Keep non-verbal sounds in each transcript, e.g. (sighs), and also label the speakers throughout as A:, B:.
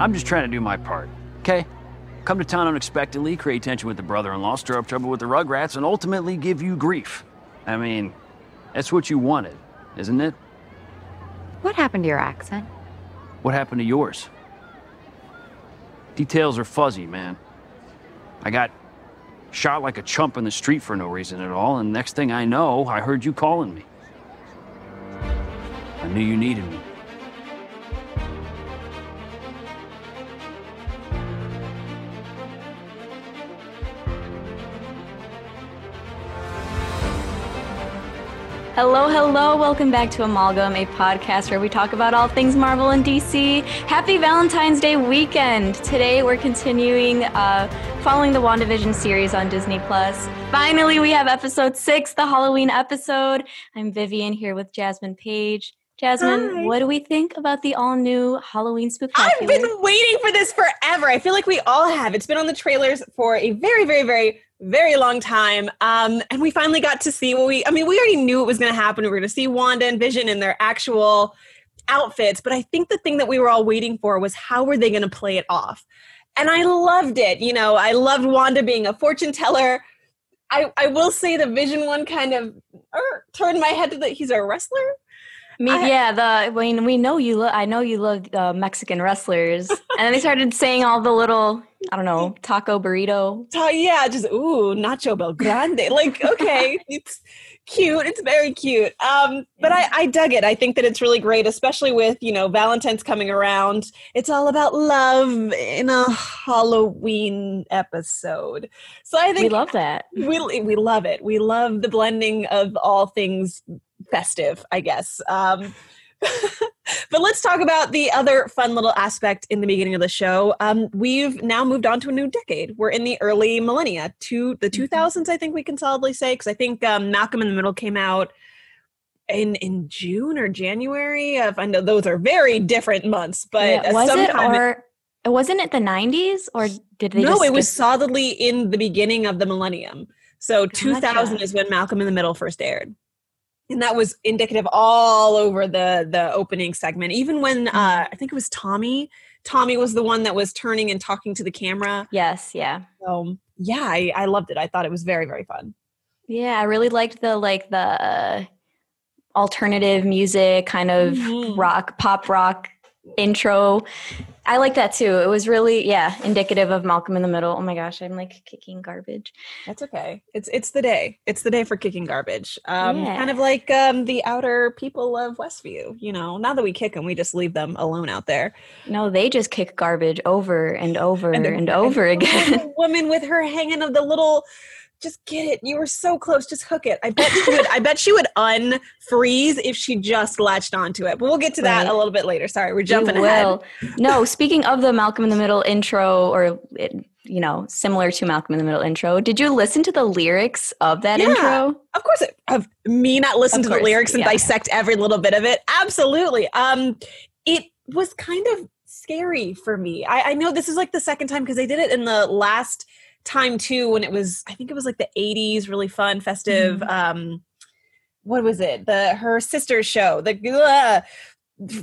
A: I'm just trying to do my part, okay? Come to town unexpectedly, create tension with the brother-in-law, stir up trouble with the Rugrats, and ultimately give you grief. I mean, that's what you wanted, isn't it?
B: What happened to your accent?
A: What happened to yours? Details are fuzzy, man. I got shot like a chump in the street for no reason at all, and next thing I know, I heard you calling me. I knew you needed me.
C: Hello, hello. Welcome back to Amalgam, a podcast where we talk about all things Marvel and DC. Happy Valentine's Day weekend. Today we're continuing uh, following the WandaVision series on Disney Plus. Finally, we have episode six, the Halloween episode. I'm Vivian here with Jasmine Page. Jasmine,
D: Hi.
C: what do we think about the all new Halloween spectacular?
D: I've been waiting for this forever. I feel like we all have. It's been on the trailers for a very, very, very, very long time. Um, and we finally got to see what we, I mean, we already knew it was going to happen. We were going to see Wanda and Vision in their actual outfits. But I think the thing that we were all waiting for was how were they going to play it off? And I loved it. You know, I loved Wanda being a fortune teller. I, I will say the Vision one kind of er, turned my head to that he's a wrestler.
C: Me,
D: I-
C: yeah, the I mean, we know you. Lo- I know you love uh, Mexican wrestlers, (laughs) and then they started saying all the little, I don't know, taco burrito.
D: Ta- yeah, just ooh, Nacho Belgrande. Like, okay, (laughs) it's cute. It's very cute. Um, but I, I dug it. I think that it's really great, especially with you know Valentine's coming around. It's all about love in a Halloween episode. So I think We
C: love that.
D: we we love it. We love the blending of all things festive, I guess. Um, (laughs) but let's talk about the other fun little aspect in the beginning of the show. Um, we've now moved on to a new decade. We're in the early millennia, to the
C: Mm-hmm.
D: 2000s. I think we can solidly say because I think um, Malcolm in the Middle came out in in June or January. Of I know those are very different months, but
C: Yeah, was it or wasn't it the '90s or did they?
D: no, it was solidly in the beginning of the millennium. So 2000 is when Malcolm in the Middle first aired. And that was indicative all over the the opening segment. Even when
C: Mm-hmm.
D: uh, I think it was Tommy. Tommy was the one that was turning and talking to the camera.
C: Yes, yeah,
D: So yeah, I, I loved it. I thought it was very, very fun.
C: yeah. I really liked the like the alternative music, kind of
D: Mhm.
C: rock, pop rock intro. I like that too. It was really yeah indicative of Malcolm in the Middle. Oh my gosh, I'm like kicking garbage.
D: That's okay. It's it's the day. It's the day for kicking garbage. Um,
C: Yeah.
D: Kind of like um, the outer people of Westview. You know, now that we kick them, we just leave them alone out there.
C: No, they just kick garbage over and over and,
D: then-
C: over again.
D: woman with her hanging of the little just get it you were so close just hook it i bet she would i bet she would unfreeze if she just latched onto it but we'll get to that
C: Right.
D: a little bit later sorry we're jumping ahead.
C: No, speaking of the Malcolm in the Middle intro, or it, you know, similar to Malcolm in the Middle intro, did you listen to the lyrics of that
D: Yeah.
C: intro?
D: of course it, of me not listen
C: Of
D: to the lyrics and
C: yeah.
D: dissect every little bit of it absolutely um it was kind of scary for me i, I know this is like the second time because they did it in the last time too when it was i think it was like the 80s really fun festive
C: Mhm.
D: um what was it the her sister's show the uh,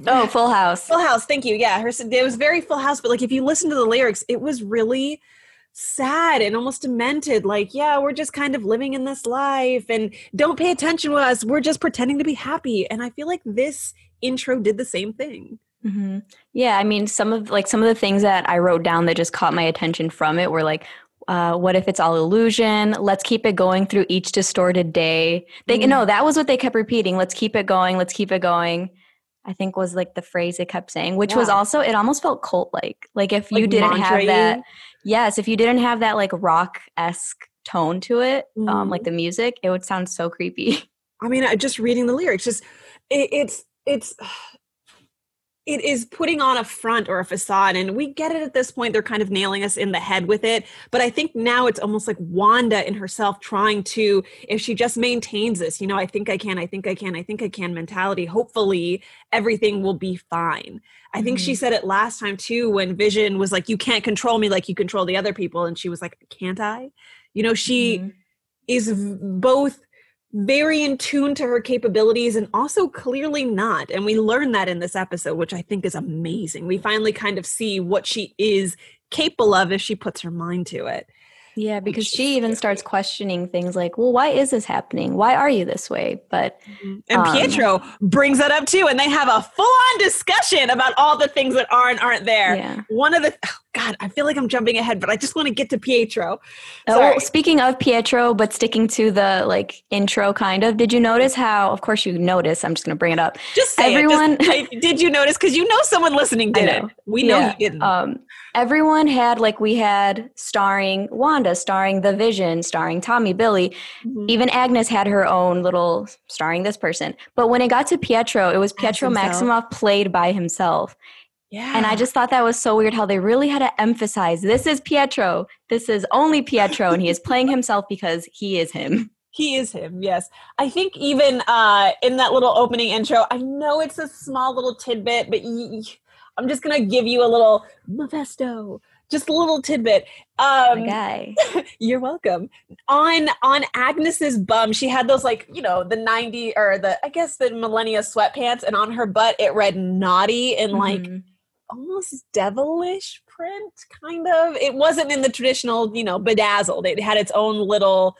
C: Oh, Full House.
D: Full House, thank you. Yeah, her it was very Full House, but like if you listen to the lyrics, it was really sad and almost demented. Like, yeah, we're just kind of living in this life and don't pay attention to us. We're just pretending to be happy. And I feel like this intro did the same thing.
C: hmm Yeah, I mean, some of like some of the things that I wrote down that just caught my attention from it were like, uh, what if it's all illusion? Let's keep it going through each distorted day. They
D: Mm.
C: no, that was what they kept repeating. Let's keep it going. Let's keep it going. I think was like the phrase they kept saying, which was also it almost felt cult like. Like if you didn't have
D: mantra-y?
C: that, yes, if you didn't have that like rock esque tone to it, um,
D: Mhm.
C: like the music, it would sound so creepy.
D: I mean, I just reading the lyrics, just it, it's it's it is putting on a front or a facade, and we get it at this point. They're kind of nailing us in the head with it, but I think now it's almost like Wanda in herself trying to, if she just maintains this, you know, I think I can, I think I can, I think I can mentality. Hopefully, everything will be fine. I think she
C: Mhm.
D: said it last time too when Vision was like, "You can't control me like you control the other people," and she was like, "Can't I?" You know, she
C: Mhm.
D: is both very in tune to her capabilities and also clearly not. And we learn that in this episode, which I think is amazing. We finally kind of see what she is capable of if she puts her mind to it.
C: Yeah, because she even starts questioning things like, well, why is this happening? Why are you this way? But
D: mm-hmm. and um, Pietro brings that up too, and they have a full-on discussion about all the things that are and aren't there. Yeah. One of the God, I feel like I'm jumping ahead, but I just want to get to Pietro.
C: Oh, speaking of Pietro, but sticking to the like intro kind of, did you notice how of course you notice, I'm just gonna bring it up.
D: Just say everyone it. Just, (laughs) did you notice? Because you know someone listening did it. We know yeah. you didn't. Um,
C: everyone had like we had starring Wanda, starring The Vision, starring Tommy, Billy. Mm-hmm. Even Agnes had her own little starring this person. But when it got to Pietro, it was Pietro Maximoff played by himself. Yeah. And I just thought that was so weird how they really had to emphasize this is Pietro. This is only Pietro and he is playing himself because he is him.
D: He is him, yes. I think even uh, in that little opening intro, I know it's a small little tidbit, but y- I'm just gonna give you a little Mephisto, just a little tidbit.
C: Um, guy, (laughs)
D: you're welcome. On on Agnes's bum, she had those like you know the '90 or the I guess the millennia sweatpants, and on her butt it read naughty and mm-hmm. like almost devilish print, kind of. It wasn't in the traditional you know bedazzled. It had its own little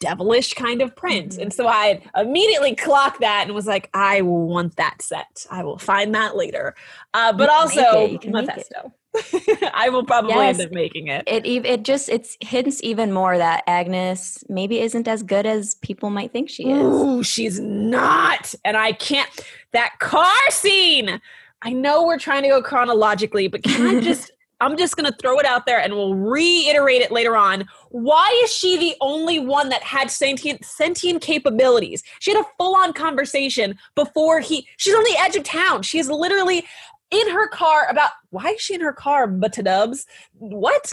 D: devilish kind of print. Mm-hmm. And so I immediately clocked that and was like, I want that set. I will find that later. Uh, but also Mephisto. (laughs) I will probably yes, end up making it.
C: It it just it's hints even more that Agnes maybe isn't as good as people might think she is.
D: Ooh, she's not. And I can't that car scene. I know we're trying to go chronologically, but can I (laughs) just I'm just going to throw it out there and we'll reiterate it later on. Why is she the only one that had sentient sentient capabilities? She had a full-on conversation before he she's on the edge of town. She is literally in her car about why is she in her car, but dubs? What?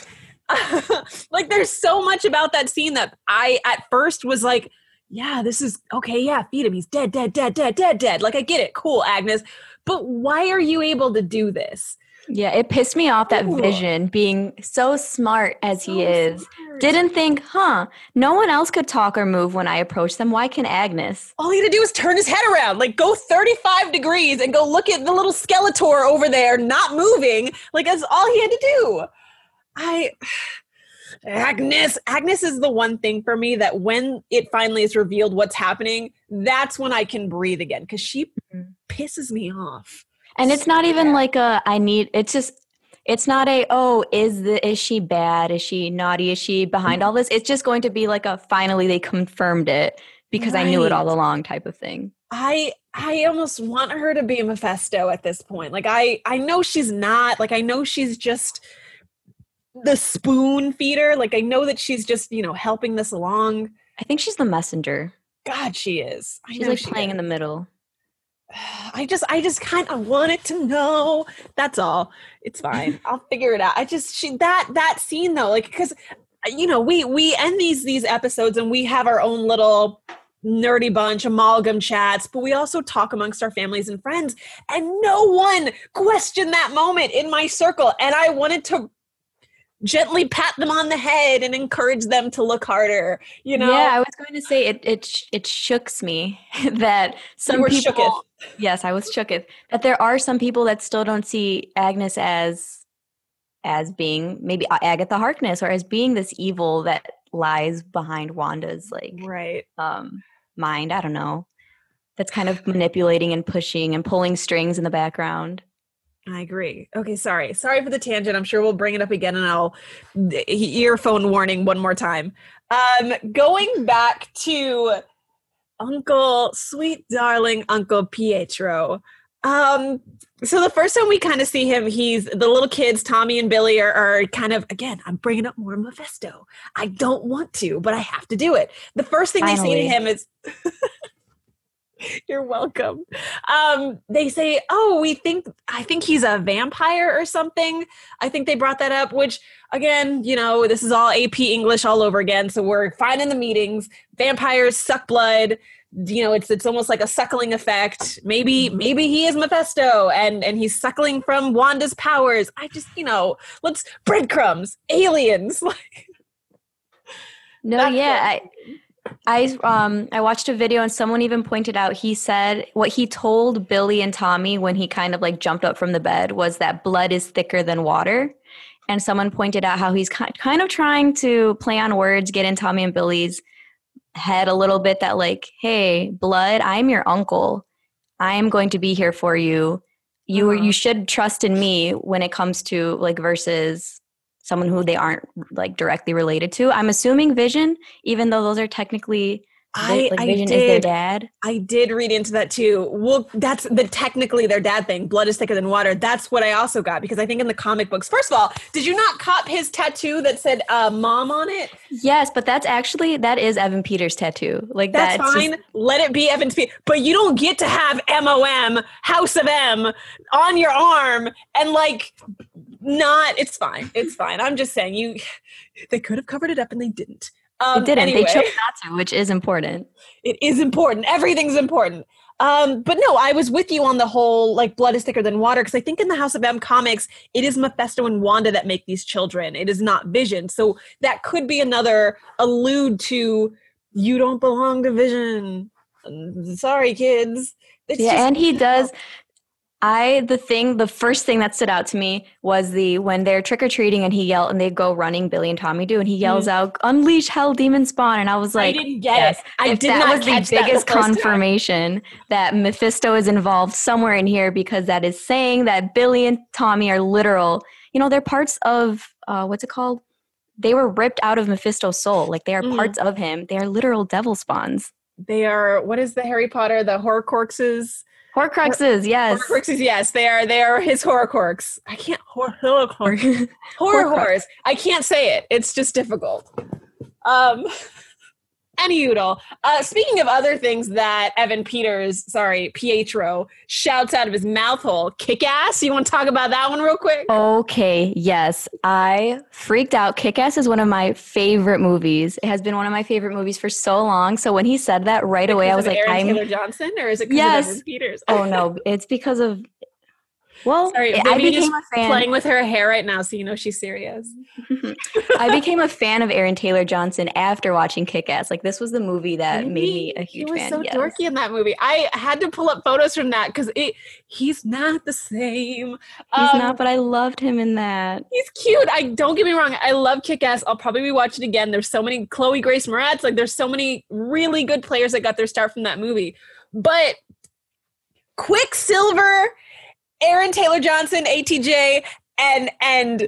D: (laughs) like there's so much about that scene that I at first was like, yeah, this is okay, yeah, feed him. He's dead, dead, dead, dead, dead, dead. Like I get it. Cool, Agnes. But why are you able to do this?
C: Yeah, it pissed me off that Ooh. Vision, being so smart as he is, smart. didn't think, huh, no one else could talk or move when I approached them. Why can Agnes?
D: All he had to do was turn his head around, like go 35 degrees and go look at the little Skeletor over there not moving. Like that's all he had to do. I. (sighs) Agnes, Agnes is the one thing for me that when it finally is revealed what's happening, that's when I can breathe again because she mm-hmm. Pisses me off.
C: And it's not even like a I need it's just it's not a oh is the is she bad? Is she naughty? Is she behind all this? It's just going to be like a finally they confirmed it because right. i knew it all along type of thing.
D: I i almost want her to be a mephisto at this point. Like i i know she's not like i know she's just the spoon feeder. Like i know that she's just you know helping this along.
C: I think she's the messenger.
D: God she is.
C: I she's like she playing is. in the middle (sighs)
D: I just I just kind of wanted to know. That's all. It's fine. I'll figure it out. I just she that that scene though, like because you know we we end these these episodes and we have our own little nerdy bunch amalgam chats but we also talk amongst our families and friends and no one questioned that moment in my circle and i wanted to gently pat them on the head and encourage them to look harder you know?
C: Yeah i was going to say it it it shooks me (laughs) that some people shooketh. yes i was shooketh. That there are some people that still don't see agnes as as being maybe agatha harkness or as being this evil that lies behind wanda's like
D: right.
C: um mind i don't know. That's kind of manipulating and pushing and pulling strings in the background
D: I agree. Okay, sorry. Sorry for the tangent. I'm sure we'll bring it up again and I'll earphone warning one more time. Um going back to Uncle sweet darling Uncle Pietro. Um so the first time we kind of see him, he's the little kids, Tommy and Billy, are, are kind of again. I'm bringing up more Mephisto. I don't want to, but I have to do it. The first thing Finally. they say to him is, (laughs) (laughs) You're welcome. Um, they say, "Oh, we think I think he's a vampire or something." I think they brought that up. Which, again, you know, this is all AP English all over again. So we're fine in the meetings. Vampires suck blood. You know, it's it's almost like a suckling effect. Maybe maybe he is Mephisto and and he's suckling from Wanda's powers. I just you know, let's breadcrumbs, aliens, (laughs) like.
C: No, yeah, I, I um I watched a video and someone even pointed out he said what he told Billy and Tommy when he kind of like jumped up from the bed was that blood is thicker than water. And someone pointed out how he's ki- kind of trying to play on words, get in Tommy and Billy's head a little bit that like, hey, blood, I'm your uncle. I am going to be here for you. You
D: Uh-huh.
C: you should trust in me when it comes to like versus someone who they aren't like directly related to. I'm assuming Vision, even though those are technically
D: I,
C: like
D: I
C: Vision is their
D: did.
C: dad.
D: I did read into that too. Well, that's the technically their dad thing. Blood is thicker than water. That's what I also got because I think in the comic books. First of all, did you not cop his tattoo that said uh, "mom" on it?
C: Yes, but that's actually that is Evan Peters' tattoo. Like
D: That's,
C: that's, just-
D: fine. Let it be Evan Speed. But you don't get to have MOM House of M on your arm and like not. It's fine. It's fine. I'm just saying you. They could have covered it up and they didn't. Um,
C: they didn't.
D: Anyway.
C: They chose not to, which is important.
D: it is important. Everything's important. Um, but no, I was with you on the whole like blood is thicker than water because I think in the House of M comics, it is Mephisto and Wanda that make these children. It is not Vision. So that could be another allude to you don't belong to Vision. Mm, Sorry, kids. It's
C: yeah,
D: just-
C: and he does. I the thing, the first thing that stood out to me was the when they're trick or treating and he yelled and they go running. Billy and Tommy do, and he yells out, "Unleash hell, demon spawn!" And I was like,
D: Mm. I didn't get
C: yes.
D: it. I
C: if
D: did
C: that
D: not
C: was
D: catch
C: the
D: that
C: biggest
D: the first time.
C: confirmation that Mephisto is involved somewhere in here because that is saying that Billy and Tommy are literal. You know, they're parts of uh, what's it called? They were ripped out of Mephisto's soul. Like they are
D: Mhm.
C: parts of him. They are literal devil spawns.
D: They are what is the Harry Potter, the Horcruxes?
C: Horcruxes, yes.
D: Horcruxes, yes, they are they are his Horcrux. I can't hor- (laughs) horror
C: Horcrux.
D: horrors. I can't say it. It's just difficult. Um any oodle. Uh speaking of other things that Evan Peters, sorry, Pietro, shouts out of his mouth hole, kick ass. You want to talk about that one real quick?
C: Okay, yes. I freaked out. Kick Ass is one of my favorite movies. It has been one of my favorite movies for so long. So when he said that right away, I was like,
D: Aaron
C: I'm
D: Taylor Johnson, or is it because
C: Yes.
D: of Evan Peters?
C: oh no, it's because of well,
D: Sorry,
C: I became a fan.
D: playing with her hair right now, so you know she's serious. (laughs)
C: I became a fan of Aaron Taylor Johnson after watching Kick Ass. Like this was the movie that made me a huge. fan.
D: He was
C: fan.
D: so
C: yes.
D: dorky in that movie. I had to pull up photos from that because it he's not the same.
C: He's
D: Um,
C: not, but I loved him in that.
D: He's cute. I don't get me wrong. I love Kick Ass. I'll probably be watching it again. There's so many Chloe Grace Moretz. Like there's so many really good players that got their start from that movie. But Quicksilver, Aaron Taylor Johnson, ATJ, and and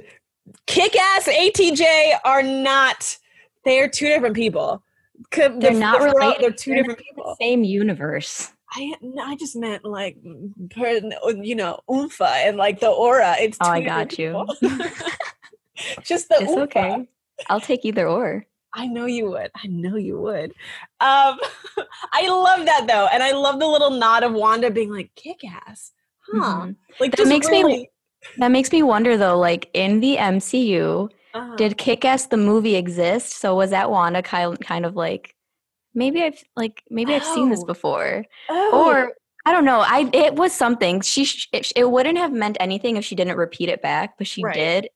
D: Kick Ass ATJ are not. They are two different people. Co-
C: They're not
D: they're-
C: related.
D: They're two
C: They're
D: different people.
C: Same universe.
D: I I just meant like you know oompa and like the aura. It's
C: Oh, I got you. (laughs) (laughs)
D: just the
C: It's okay. I'll take either or.
D: I know you would. I know you would. Um, (laughs) I love that though, and I love the little nod of Wanda being like "kick ass," huh?
C: Mhm.
D: Like
C: That makes me- That makes me wonder though, like in the MCU,
D: uh,
C: did Kick Ass the movie exist? So was that Wanda kind kind of like maybe I've like maybe I've seen this
D: Oh.
C: before,
D: oh,
C: or I don't know. I it was something. She it, it wouldn't have meant anything if she didn't repeat it back, but she
D: Right.
C: did.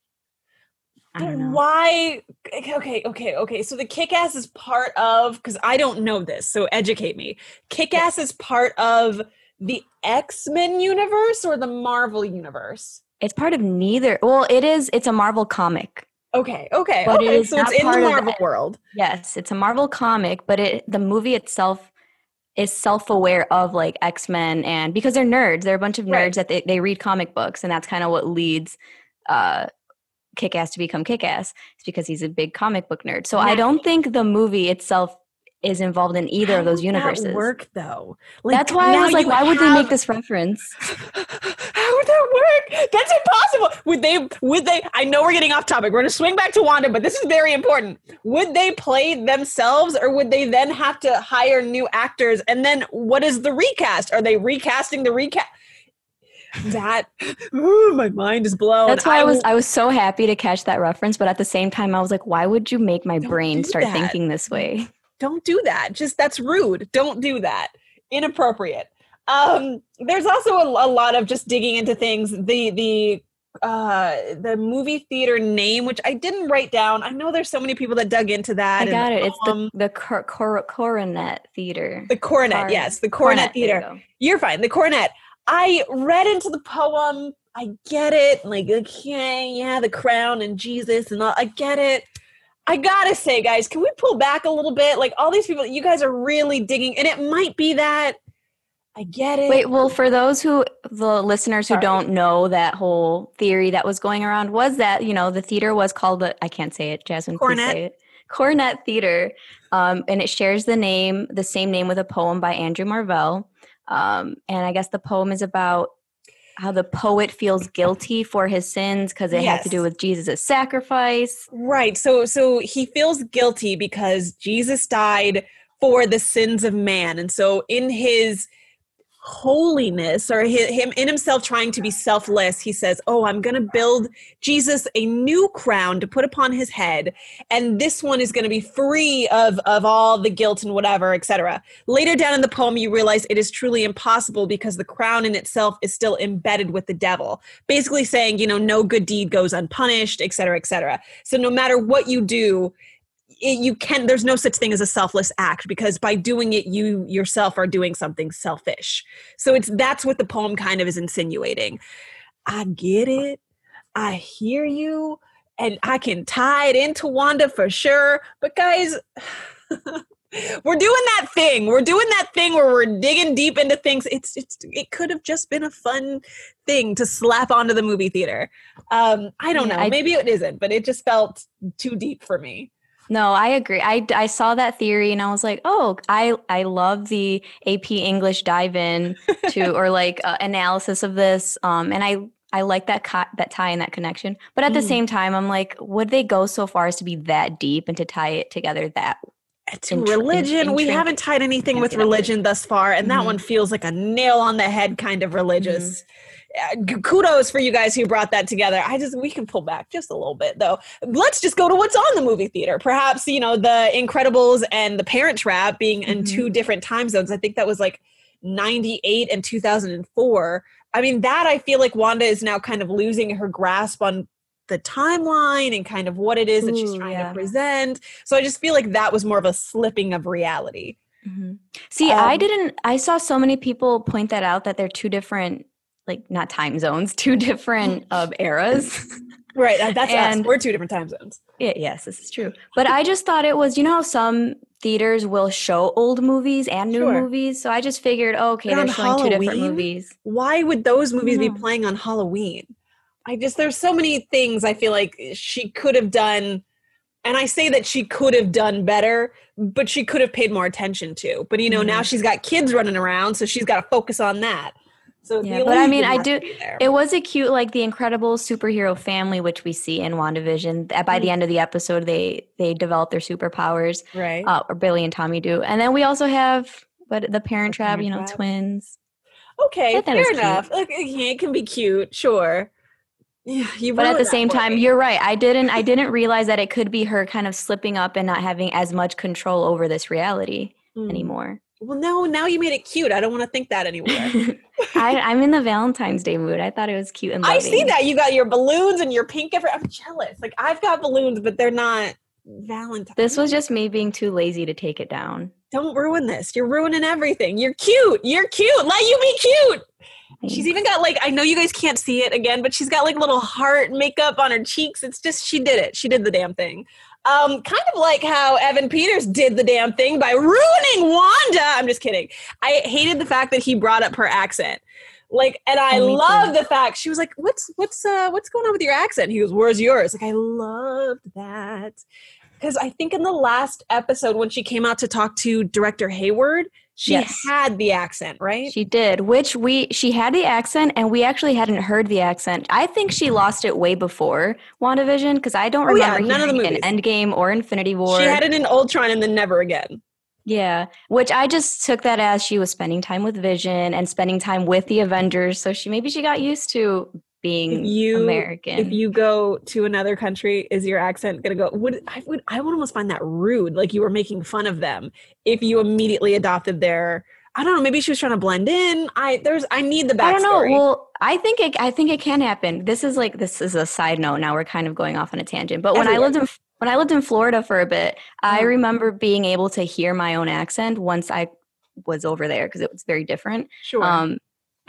C: I don't know.
D: why? Okay, okay, okay. So the kick ass is part of because I don't know this, so educate me. Kick ass is part of the X Men universe or the Marvel universe.
C: It's part of neither. Well, it is. It's a Marvel comic.
D: Okay, okay,
C: But it
D: okay.
C: is
D: So it's in the Marvel
C: it.
D: world.
C: Yes, it's a Marvel comic, but it the movie itself is self-aware of like X-Men and because they're nerds, they're a bunch of nerds
D: Right.
C: that they, they read comic books and that's kind of what leads uh Kick-Ass to become Kick-Ass. It's because he's a big comic book nerd. So I don't think the movie itself is involved in either
D: How
C: of those
D: would
C: universes.
D: That work though. Like,
C: That's why I was like, why would they make this reference? (laughs)
D: How would that work? That's impossible. Would they? Would they? I know we're getting off topic. We're gonna swing back to Wanda, but this is very important. Would they play themselves, or would they then have to hire new actors? And then, what is the recast? Are they recasting the recast? That ooh, my mind is blown.
C: That's why I was I was so happy to catch that reference, but at the same time I was like, why would you make my brain start
D: that.
C: thinking this way?
D: Don't do that. Just that's rude. Don't do that. Inappropriate. Um, there's also a, a lot of just digging into things. The the uh the movie theater name which i didn't write down i know there's so many people that dug into that
C: I
D: and,
C: got it. It's the
D: um,
C: the cor- cor- Coronet Theater.
D: the coronet
C: Cor-
D: yes the coronet,
C: you
D: theater
C: go.
D: you're fine the coronet i read into the poem i get it like okay yeah the crown and jesus and all i get it i gotta say guys can we pull back a little bit like all these people you guys are really digging and it might be that i get it
C: Wait, well, for those who, the listeners who
D: Sorry.
C: don't know that whole theory that was going around, was that, you know, the theater was called the, I can't say it, Jasmine,
D: Cornet.
C: it. Cornet Theater. Um, and it shares the name, the same name with a poem by Andrew Marvell. Um, and I guess the poem is about how the poet feels guilty for his sins because it had to do with Jesus' sacrifice.
D: Right. So so he feels guilty because Jesus died for the sins of man. And so in his holiness or him in himself trying to be selfless, he says, "Oh, I'm going to build Jesus a new crown to put upon his head, and this one is going to be free of of all the guilt and whatever, etc." Later down in the poem you realize it is truly impossible because the crown in itself is still embedded with the devil basically saying, you know, no good deed goes unpunished, etc cetera, et cetera. So no matter what you do, it, you can. There's no such thing as a selfless act because by doing it, you yourself are doing something selfish. So it's that's what the poem kind of is insinuating. I get it. I hear you, and I can tie it into Wanda for sure. But guys. (laughs) We're doing that thing. We're doing that thing where we're digging deep into things. It's it's it could have just been a fun thing to slap onto the movie theater. Um, I don't
C: Yeah,
D: know.
C: I-
D: Maybe it isn't, but it just felt too deep for me.
C: No, I agree. I, I saw that theory and I was like, oh, I I love the AP English dive in to (laughs) or like uh, analysis of this. Um, and I I like that co- that tie and that connection. But at the
D: Mm.
C: same time, I'm like, would they go so far as to be that deep and to tie it together that?
D: To religion, we haven't tied anything with religion thus far, and that
C: Mhm.
D: one feels like a nail on the head kind of religious.
C: Mm-hmm.
D: Uh, kudos for you guys who brought that together. I just we can pull back just a little bit though. Let's just go to what's on the movie theater. Perhaps you know the Incredibles and the Parent Trap being in
C: Mhm.
D: two different time zones. I think that was like ninety eight and two thousand and four. I mean that I feel like Wanda is now kind of losing her grasp on the timeline and kind of what it is that she's
C: Ooh,
D: trying
C: yeah.
D: to present. So I just feel like that was more of a slipping of reality.
C: Mhm. See, I
D: Um,
C: didn't. I saw so many people point that out that they're two different, like not time zones, (laughs) two different um, eras. (laughs)
D: Right, that's us. We're two different time zones.
C: Yeah, yes, this is true. But I just thought it was, you know, how some theaters will show old movies and new
D: Sure.
C: movies. So I just figured, oh, okay, they're showing two different movies.
D: Why would those movies be playing on Halloween? I just there's so many things I feel like she could have done and I say that she could have done better, but she could have paid more attention to. But you know, now
C: Mhm.
D: she's got kids running around, so she's got to focus on that. So
C: Yeah, but I mean, I do-
D: to be there.
C: It was a cute, like the incredible superhero family, which we see in WandaVision. That By the
D: Mm.
C: end of the episode, they they develop their superpowers,
D: right.
C: uh, or Billy and Tommy do. And then we also have, but the Parent
D: The
C: Trap, you know, twins.
D: okay,
C: I thought it was
D: fair enough. It can be cute, sure. Yeah, you
C: But at the same
D: for
C: time, you're right. I didn't I didn't realize that it could be her kind of slipping up and not having as much control over this reality
D: Mm.
C: anymore.
D: Well, no, now you made it cute. I don't want to think that anymore. (laughs)
C: I, I'm in the Valentine's Day mood. I thought it was cute and loving.
D: I see that you got your balloons and your pink. Every- I'm jealous. Like I've got balloons, but they're not Valentine.
C: This was just me being too lazy to take it down.
D: Don't ruin this. You're ruining everything. You're cute. You're cute. Let you be cute. She's even got like I know you guys can't see it again, but she's got like little heart makeup on her cheeks. It's just she did it. She did the damn thing. Um, kind of like how Evan Peters did the damn thing by ruining Wanda. I'm just kidding. I hated the fact that he brought up her accent. Like, and I
C: Oh,
D: love the fact she was like, "What's what's uh what's going on with your accent?" He goes, "Where's yours?" Like, I loved that because I think in the last episode when she came out to talk to director Hayward, she
C: Yes.
D: had the accent, right?
C: She did, which we she had the accent and we actually hadn't heard the accent. I think she lost it way before WandaVision because I don't
D: Oh, yeah,
C: remember
D: none of the
C: it in Endgame or Infinity War.
D: She had it in Ultron and then never again.
C: Yeah, which I just took that as she was spending time with Vision and spending time with the Avengers. So she maybe she got used to being
D: If you-
C: American.
D: If you go to another country, is your accent gonna go? Would I would I would almost find that rude, like you were making fun of them if you immediately adopted their I don't know. Maybe she was trying to blend in. I there's I need the backstory.
C: I don't know. Well, I think it. I think it can happen. This is like this is a side note. Now we're kind of going off on a tangent. But when I lived in when I lived in Florida for a bit, I
D: Mhm.
C: remember being able to hear my own accent once I was over there because it was very different.
D: sure.
C: Um,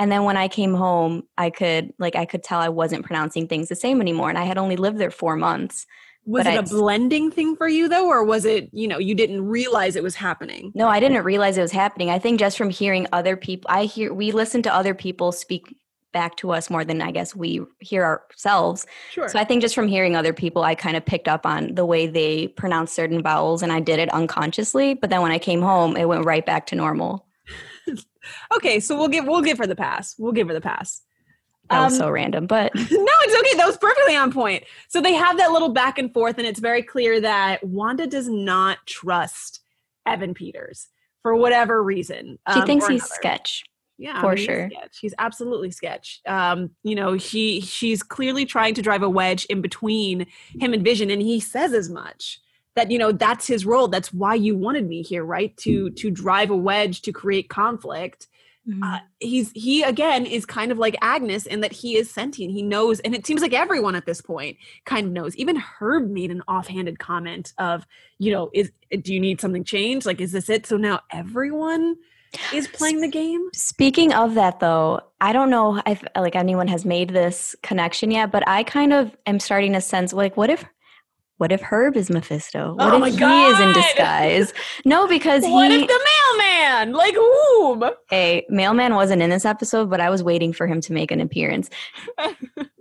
C: and then when I came home, I could like I could tell I wasn't pronouncing things the same anymore, and I had only lived there four months.
D: was
C: but
D: it a
C: I-
D: blending thing for you though, or was it you know you didn't realize it was happening?
C: No, I didn't realize it was happening. I think just from hearing other people, I hear we listen to other people speak back to us more than I guess we hear ourselves.
D: Sure.
C: So I think just from hearing other people, I kind of picked up on the way they pronounce certain vowels, and I did it unconsciously. But then when I came home, it went right back to normal.
D: Okay, so we'll give we'll give her the pass. We'll give her the pass.
C: That was
D: Um,
C: so random, but (laughs)
D: no, it's okay. That was perfectly on point. So they have that little back and forth, and it's very clear that Wanda does not trust Evan Peters for whatever reason.
C: she
D: um,
C: thinks he's
D: another.
C: sketch.
D: Yeah,
C: for
D: he's
C: sure.
D: Sketch. He's absolutely sketch. Um, you know, she she's clearly trying to drive a wedge in between him and Vision, and he says as much. That you know that's his role. That's why you wanted me here, right? To to drive a wedge to create conflict uh, he's he again is kind of like Agnes in that he is sentient. He knows, and it seems like everyone at this point kind of knows. Even Herb made an offhanded comment of, you know, is do you need something changed? Like, is this it? So now everyone is playing the game.
C: Speaking of that, though, I don't know if like anyone has made this connection yet, but I kind of am starting to sense like, what if, what if Herb is Mephisto? What
D: Oh
C: if he is in disguise? No, (laughs) because
D: What if the mailman? Like whom?
C: hey, Mailman wasn't in this episode, but I was waiting for him to make an appearance.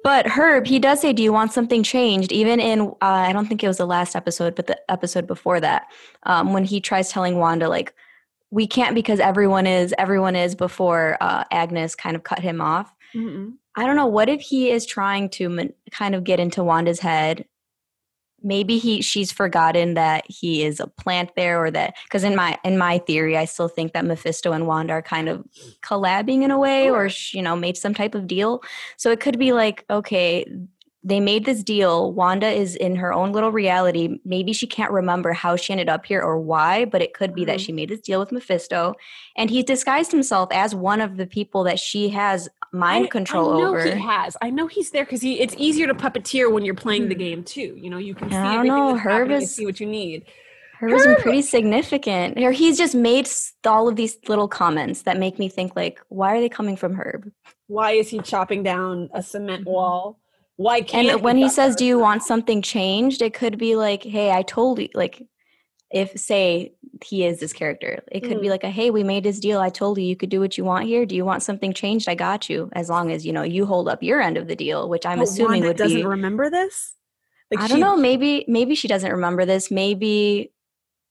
C: but Herb, he does say, "Do you want something changed?" Even in, uh, I don't think it was the last episode, but the episode before that, um, when he tries telling Wanda like. We can't because everyone is everyone is before uh, Agnes kind of cut him off. I don't know. What if he is trying to man- kind of get into Wanda's head? Maybe he she's forgotten that he is a plant there, or that because in my in my theory, I still think that Mephisto and Wanda are kind of collabing in a way, or you know, made some type of deal. So it could be like, okay, they made this deal. Wanda is in her own little reality. Maybe she can't remember how she ended up here or why, but it could be that
D: Mhm.
C: she made this deal with Mephisto, and he disguised himself as one of the people that she has mind
D: I-
C: control
D: I know
C: over.
D: He has. I know he's there because he. It's easier to puppeteer when you're playing the
C: Hmm.
D: game too. You know, you can see
C: I don't
D: everything
C: know, Herb is-
D: see what you need.
C: Herbert's been pretty significant. Or he's just made all of these little comments that make me think like, why are they coming from Herb?
D: Why is he chopping down a cement
C: Mhm.
D: wall? Why can't
C: And when he
D: chop
C: says, "Do you want something changed?" It could be like, "Hey, I told you." Like, if say he is this character, it could be
D: Mm.
C: like a, "Hey, we made this deal. I told you you could do what you want here. Do you want something changed? I got you. As long as you know you hold up your end of the deal, which I'm
D: But
C: assuming would
D: doesn't
C: be."
D: remember this. Like
C: I don't know. Maybe maybe she doesn't remember this. Maybe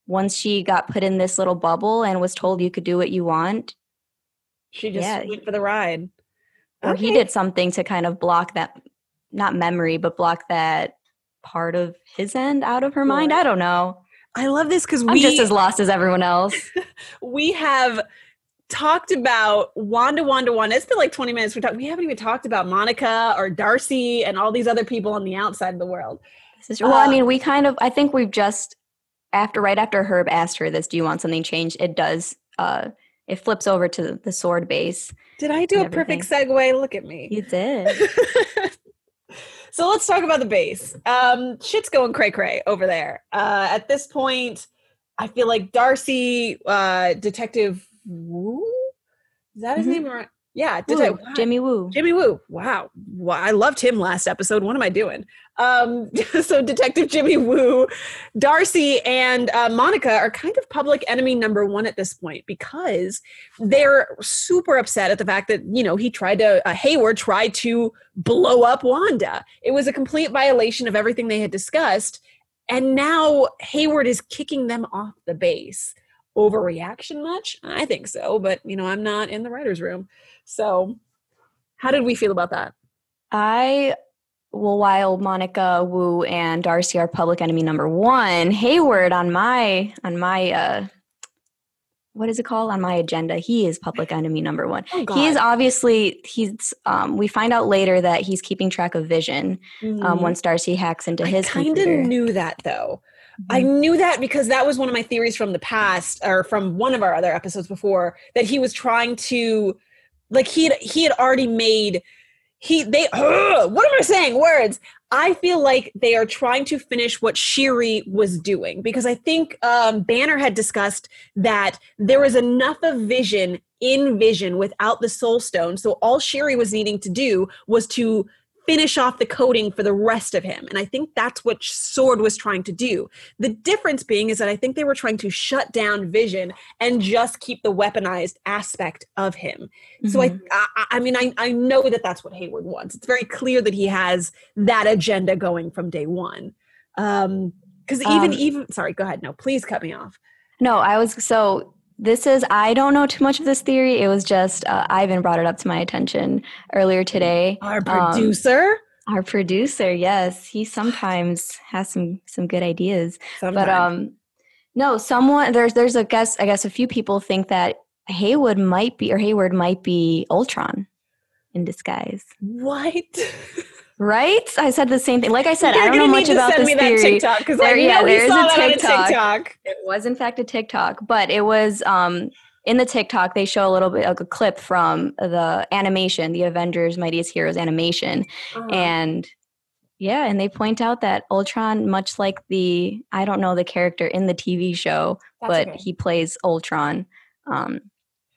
C: once she got put in this little bubble and was told you could do what you want,
D: She just
C: Yeah,
D: went for the ride.
C: or he did something to kind of block that, not memory, but block that part of his end out of her mind. I don't know.
D: I love this because
C: I'm just as lost as everyone else. (laughs)
D: we have talked about Wanda, Wanda, Wanda. It's been like 20 minutes. We talked. We haven't even talked about Monica or Darcy and all these other people on the outside of the world.
C: This is, well, I
D: Uh,
C: mean, we kind of. I think we've just after right after Herb asked her this, "Do you want something changed?" It does. Uh, it flips over to the SWORD base.
D: Did I do a perfect segue? Look at me.
C: You did. (laughs)
D: so let's talk about the base. Um, shit's going cray cray over there. Uh, at this point, I feel like Darcy, uh, Detective Woo, is that his
C: Mhm.
D: name? Or yeah,
C: Woo,
D: Detective
C: Jimmy Woo.
D: Jimmy Woo. Wow. wow. I loved him last episode. What am I doing? Um, (laughs) so Detective Jimmy Woo, Darcy, and uh, Monica are kind of public enemy number one at this point because they're super upset at the fact that, you know, he tried to, uh, Hayward tried to blow up Wanda. It was a complete violation of everything they had discussed. And now Hayward is kicking them off the base. Overreaction much? I think so, but, you know, I'm not in the writer's room. So, how did we feel about that?
C: I well, while Monica Woo and Darcy are public enemy number one, Hayward on my on my uh what is it called on my agenda? He is public enemy number one.
D: Oh
C: He is obviously he's um we find out later that he's keeping track of vision um once Darcy hacks into
D: Mm-hmm. I
C: his
D: kind of knew that though. I knew that because that was one of my theories from the past or from one of our other episodes before that he was trying to like he he had already made he they (clears throat) what am I saying? Words. I feel like they are trying to finish what Shuri was doing because I think um, Banner had discussed that there was enough of vision in vision without the soul stone. So all Shuri was needing to do was to finish off the coding for the rest of him. And I think that's what SWORD was trying to do. The difference being is that I think they were trying to shut down Vision and just keep the weaponized aspect of him. Mm-hmm. So I. I, I mean, I, I know that that's what Hayward wants. It's very clear that he has that agenda going from day one. Um, because even um, even sorry, go ahead. No, please cut me off.
C: No, I was so this is i don't know too much of this theory. It was just uh, ivan brought it up to my attention earlier today.
D: Our producer?
C: um, our producer yes. He sometimes has some some good ideas. Sometimes. but um no someone there's there's a guess i guess a few people think that haywood might be or hayward might be ultron in disguise.
D: What (laughs)
C: Right? I said the same thing. Like I said, You're I don't know much about this theory.
D: because there, yeah, there is a TikTok. TikTok.
C: It was in fact a TikTok, but it was um, in the TikTok. They show a little bit like a clip from the animation, the Avengers Mightiest Heroes animation, uh-huh. and yeah, and they point out that Ultron, much like the I don't know the character in the TV show, That's but okay. he plays Ultron. Um,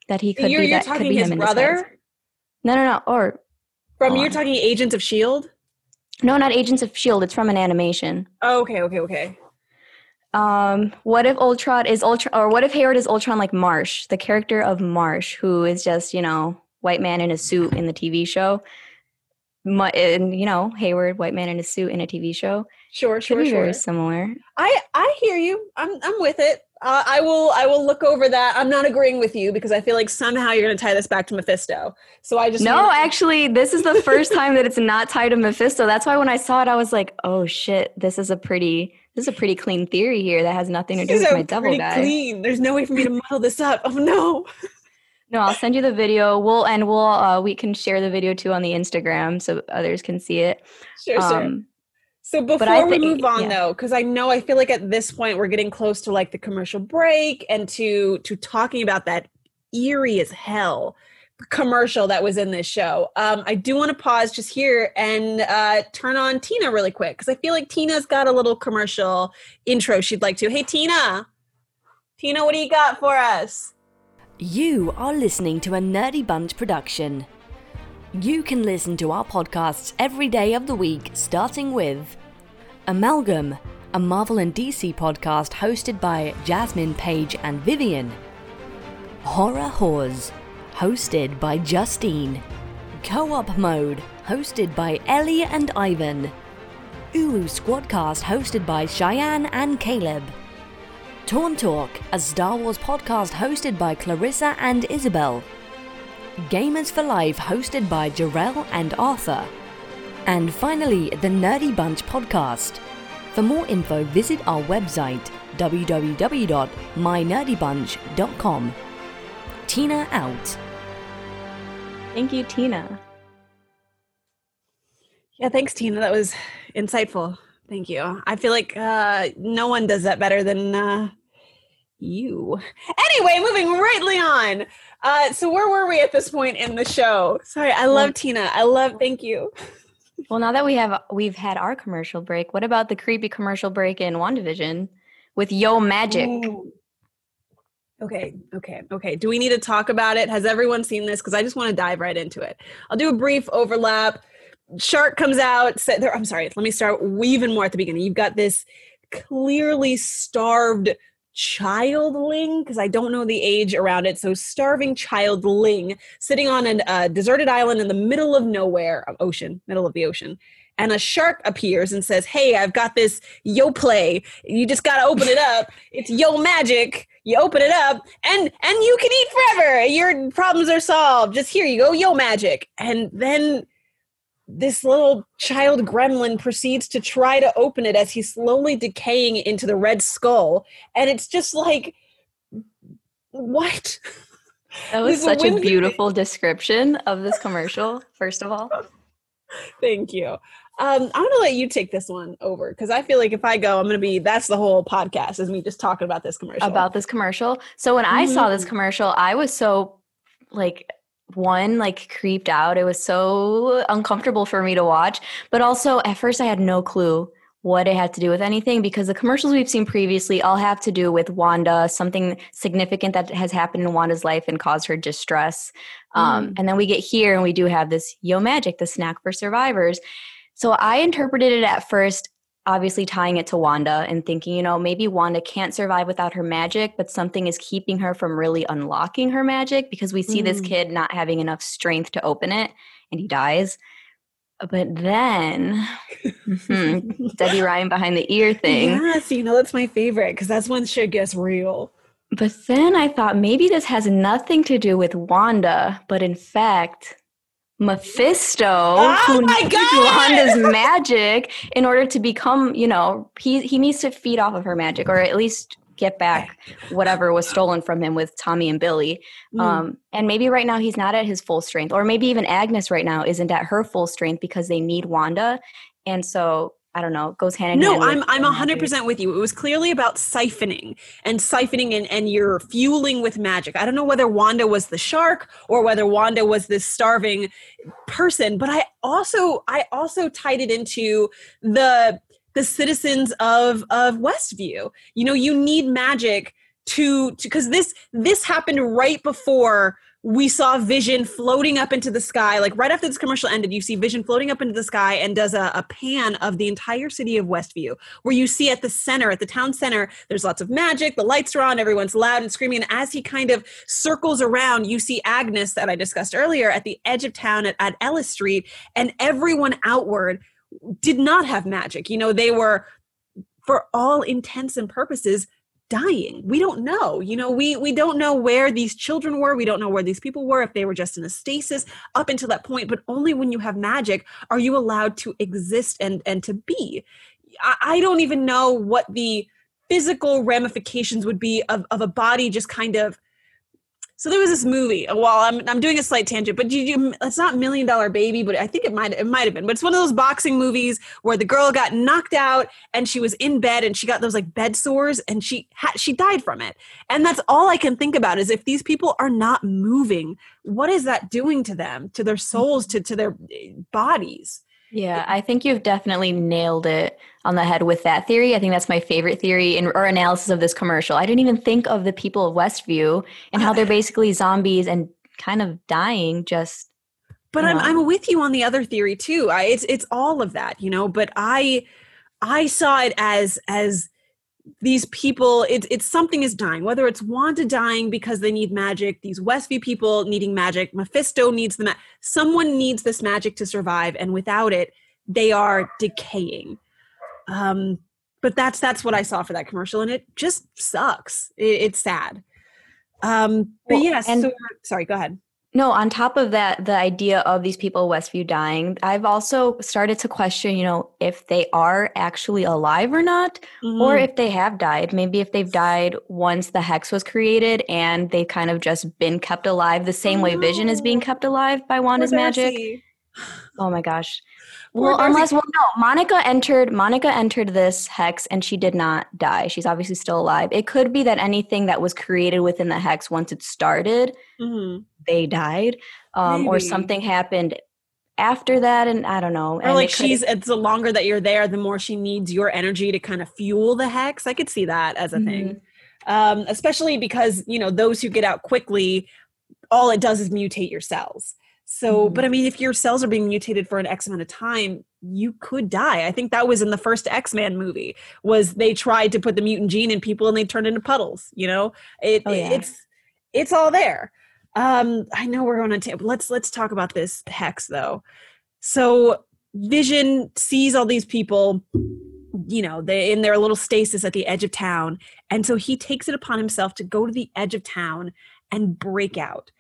C: that he could
D: you're,
C: be that
D: could
C: be
D: his
C: him
D: brother.
C: No, no, no. Or
D: from you're talking Agents of Shield.
C: No, not Agents of Shield. It's from an animation.
D: Oh, okay, okay, okay.
C: Um, what if Ultron is Ultron, or what if Hayward is Ultron like Marsh, the character of Marsh, who is just you know white man in a suit in the TV show, and you know Hayward, white man in a suit in a TV show.
D: Sure,
C: sure,
D: Could be
C: sure. Very similar.
D: I I hear you. I'm I'm with it. Uh, I will I will look over that. I'm not agreeing with you because I feel like somehow you're going to tie this back to Mephisto. So I just
C: no. Actually, this is the first time that it's not tied to Mephisto. That's why when I saw it, I was like, oh shit, this is a pretty this is a pretty clean theory here that has nothing to do with my devil guy.
D: Clean. There's no way for me to muddle this up. Oh no.
C: No, I'll send you the video. We'll and we'll uh, we can share the video too on the Instagram so others can see it.
D: Sure, um, sure. So before we move on yeah. though, because I know I feel like at this point we're getting close to like the commercial break and to to talking about that eerie as hell commercial that was in this show. Um, I do want to pause just here and uh, turn on Tina really quick because I feel like Tina's got a little commercial intro she'd like to. Hey Tina, Tina, what do you got for us?
E: You are listening to a Nerdy Bunch production. You can listen to our podcasts every day of the week, starting with Amalgam, a Marvel and DC podcast hosted by Jasmine Page and Vivian. Horror Whores, hosted by Justine. Co op Mode, hosted by Ellie and Ivan. Uru Squadcast, hosted by Cheyenne and Caleb. Torn Talk, a Star Wars podcast hosted by Clarissa and Isabel. Gamers for Life, hosted by Jarrell and Arthur. And finally, the Nerdy Bunch podcast. For more info, visit our website www.mynerdybunch.com. Tina out.
C: Thank you, Tina.
D: Yeah, thanks, Tina. That was insightful. Thank you. I feel like uh, no one does that better than uh, you. Anyway, moving rightly on. Uh, so where were we at this point in the show? Sorry, I love Tina. I love. Thank you.
C: Well, now that we have we've had our commercial break, what about the creepy commercial break in WandaVision with Yo Magic? Ooh.
D: Okay, okay, okay. Do we need to talk about it? Has everyone seen this? Because I just want to dive right into it. I'll do a brief overlap. Shark comes out. Say, There, I'm sorry. Let me start even more at the beginning. You've got this clearly starved childling because I don't know the age around it. So starving childling sitting on a uh, deserted island in the middle of nowhere, ocean, middle of the ocean. And a shark appears and says, "Hey, I've got this yo play. You just gotta open it up. It's yo magic. You open it up, and and you can eat forever. Your problems are solved. Just here you go, yo magic." And then this little child gremlin proceeds to try to open it as he's slowly decaying into the red skull and it's just like what
C: that was such a beautiful description of this commercial first of all (laughs)
D: Thank you. Um, I'm gonna let you take this one over because I feel like if I go, I'm gonna be that's the whole podcast is me just talking about this commercial.
C: about this commercial. So when I saw this
D: Mhm.
C: commercial, I was so like one like creeped out. It was so uncomfortable for me to watch, but also at first I had no clue what it had to do with anything because the commercials we've seen previously all have to do with Wanda, something significant that has happened in Wanda's life and caused her distress. Um, and then we get here and we do have this Yo Magic, the snack for survivors. So I interpreted it at first, obviously tying it to Wanda and thinking, you know, maybe Wanda can't survive without her magic, but something is keeping her from really unlocking her magic because we see this
D: Mm.
C: kid not having enough strength to open it and he dies. But then, mhm, (laughs) Debbie Ryan behind the ear thing.
D: Yes, you know that's my favorite because that's when shit gets real.
C: But then I thought maybe this has nothing to do with Wanda, but in fact, Mephisto,
D: Oh
C: who needs! Wanda's (laughs) magic in order to become, you know, he he needs to feed off of her magic, or at least get back whatever was stolen from him with Tommy and Billy.
D: Mm.
C: Um, and maybe right now he's not at his full strength, or maybe even Agnes right now isn't at her full strength because they need Wanda, and so I don't know, goes hand in
D: No,
C: hand. No,
D: I'm I'm
C: the
D: hundred
C: magic.
D: percent with you. It was clearly about siphoning and siphoning and, and you're fueling with magic. I don't know whether Wanda was the shark or whether Wanda was this starving person, but I also I also tied it into the the citizens of of Westview. You know, you need magic to because this this happened right before we saw Vision floating up into the sky. Like right after this commercial ended, you see Vision floating up into the sky and does a, a pan of the entire city of Westview, where you see at the center, at the town center, there's lots of magic, the lights are on, everyone's loud and screaming. And as he kind of circles around, you see Agnes, that I discussed earlier, at the edge of town at, at Ellis Street, and everyone outward did not have magic. You know, they were, for all intents and purposes, dying. We don't know you know we we don't know where these children were. We don't know where these people were if they were just in a stasis up until that point but only when you have magic are you allowed to exist and and to be. I, I don't even know what the physical ramifications would be of, of a body just kind of so there was this movie. Well, I'm I'm doing a slight tangent, but you, you it's not Million Dollar Baby, but I think it might it might have been. But it's one of those boxing movies where the girl got knocked out and she was in bed and she got those like bed sores and she had she died from it. And that's all I can think about is if these people are not moving, what is that doing to them, to their souls, to to their eh, bodies?
C: Yeah, I think you've definitely nailed it on the head with that theory. I think that's my favorite theory in, or analysis of this commercial. I didn't even think of the people of Westview and how they're (laughs) basically zombies and kind of dying just
D: but I'm. I'm with you on the other theory too. I, it's it's all of that, you know. But I I saw it as as these people. It's it's something is dying. Whether it's Wanda dying because they need magic, these Westview people needing magic, Mephisto needs the ma- someone needs this magic to survive, and without it, they are decaying. Um, but that's that's what I saw for that commercial, and it just sucks. It, it's sad. Um, but
C: Well,
D: yes.
C: and-
D: so, sorry. Go ahead.
C: No, on top of that, the idea of these people Westview dying, I've also started to question, you know, if they are actually alive or not, or
D: Mm.
C: if they have died. Maybe if they've died once the hex was created and they've kind of just been kept alive the same way Vision is being kept alive by Wanda's magic. Oh my gosh. Well, unless well, no, Monica entered. Monica entered this hex, and she did not die. She's obviously still alive. It could be that anything that was created within the hex once it started,
D: Mhm.
C: they died, um, or something happened after that, and I don't know.
D: Or like
C: it
D: she's it's the longer that you're there, the more she needs your energy to kind of fuel the hex. I could see that as a thing. Um, especially because, you know, those who get out quickly, all it does is mutate your cells. So,
C: Mhm.
D: but I mean, if your cells are being mutated for an X amount of time, you could die. I think that was in the first X-Men movie was they tried to put the mutant gene in people and they turned into puddles, you know? It,
C: Oh, yeah.
D: it's it's all there. Um, I know we're going to let's let's talk about this hex though. So Vision sees all these people, you know, they in their little stasis at the edge of town, and so he takes it upon himself to go to the edge of town and break out.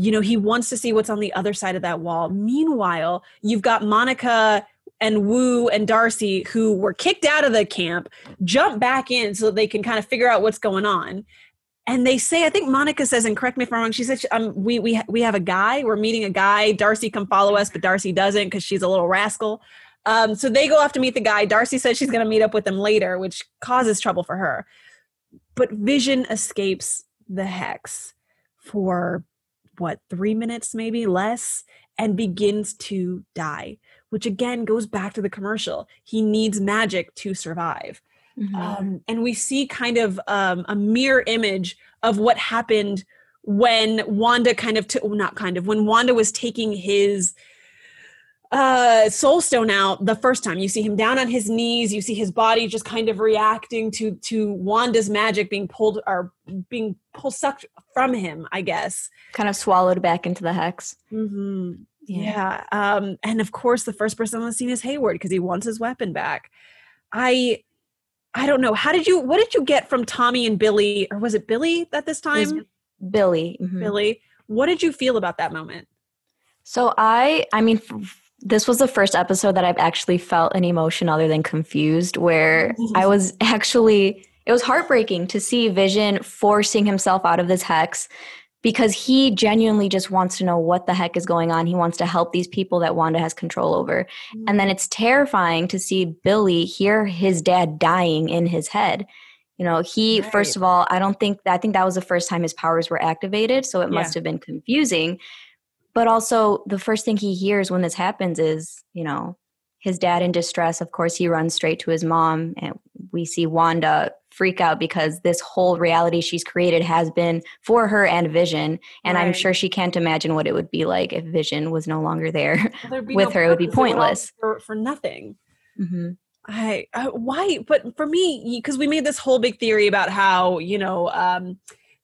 D: You know, he wants to see what's on the other side of that wall. Meanwhile, you've got Monica and Woo and Darcy who were kicked out of the camp, jump back in so they can kind of figure out what's going on. and they say i think monica says and correct me if i'm wrong she said um, we, we, we have a guy we're meeting a guy darcy come follow us but darcy doesn't because she's a little rascal um, so they go off to meet the guy darcy says she's going to meet up with them later which causes trouble for her but vision escapes the hex for what three minutes maybe less and begins to die which again goes back to the commercial he needs magic to survive
C: Mhm.
D: um, and we see kind of um, a mirror image of what happened when Wanda kind of took, not kind of, when Wanda was taking his uh soul stone out the first time you see him down on his knees you see his body just kind of reacting to to wanda's magic being pulled or being pulled sucked from him i guess
C: kind of swallowed back into the hex.
D: Mm-hmm. yeah. Um, and of course, the first person on the scene is Hayward because he wants his weapon back. I, I don't know. How did you? What did you get from Tommy and Billy, or was it Billy at this time?
C: Billy. mhm.
D: Billy. What did you feel about that moment?
C: So I, I mean, f- this was the first episode that I've actually felt an emotion other than confused, where I was (laughs) actually, it was heartbreaking to see Vision forcing himself out of this hex because he genuinely just wants to know what the heck is going on. He wants to help these people that Wanda has control over. And then it's terrifying to see Billy hear his dad dying in his head. You know, he,
D: Right.
C: first of all, I don't think, I think that was the first time his powers were activated. So it
D: Yeah.
C: must have been confusing. But also, the first thing he hears when this happens is, you know, his dad in distress. Of course, he runs straight to his mom, and we see Wanda freak out because this whole reality she's created has been for her and Vision. And I'm sure she can't imagine what it would be like if Vision was no longer there.
D: Well, (laughs)
C: with her, it would be pointless.
D: for for nothing.
C: hmm
D: I uh, why? But for me, because we made this whole big theory about how you know um,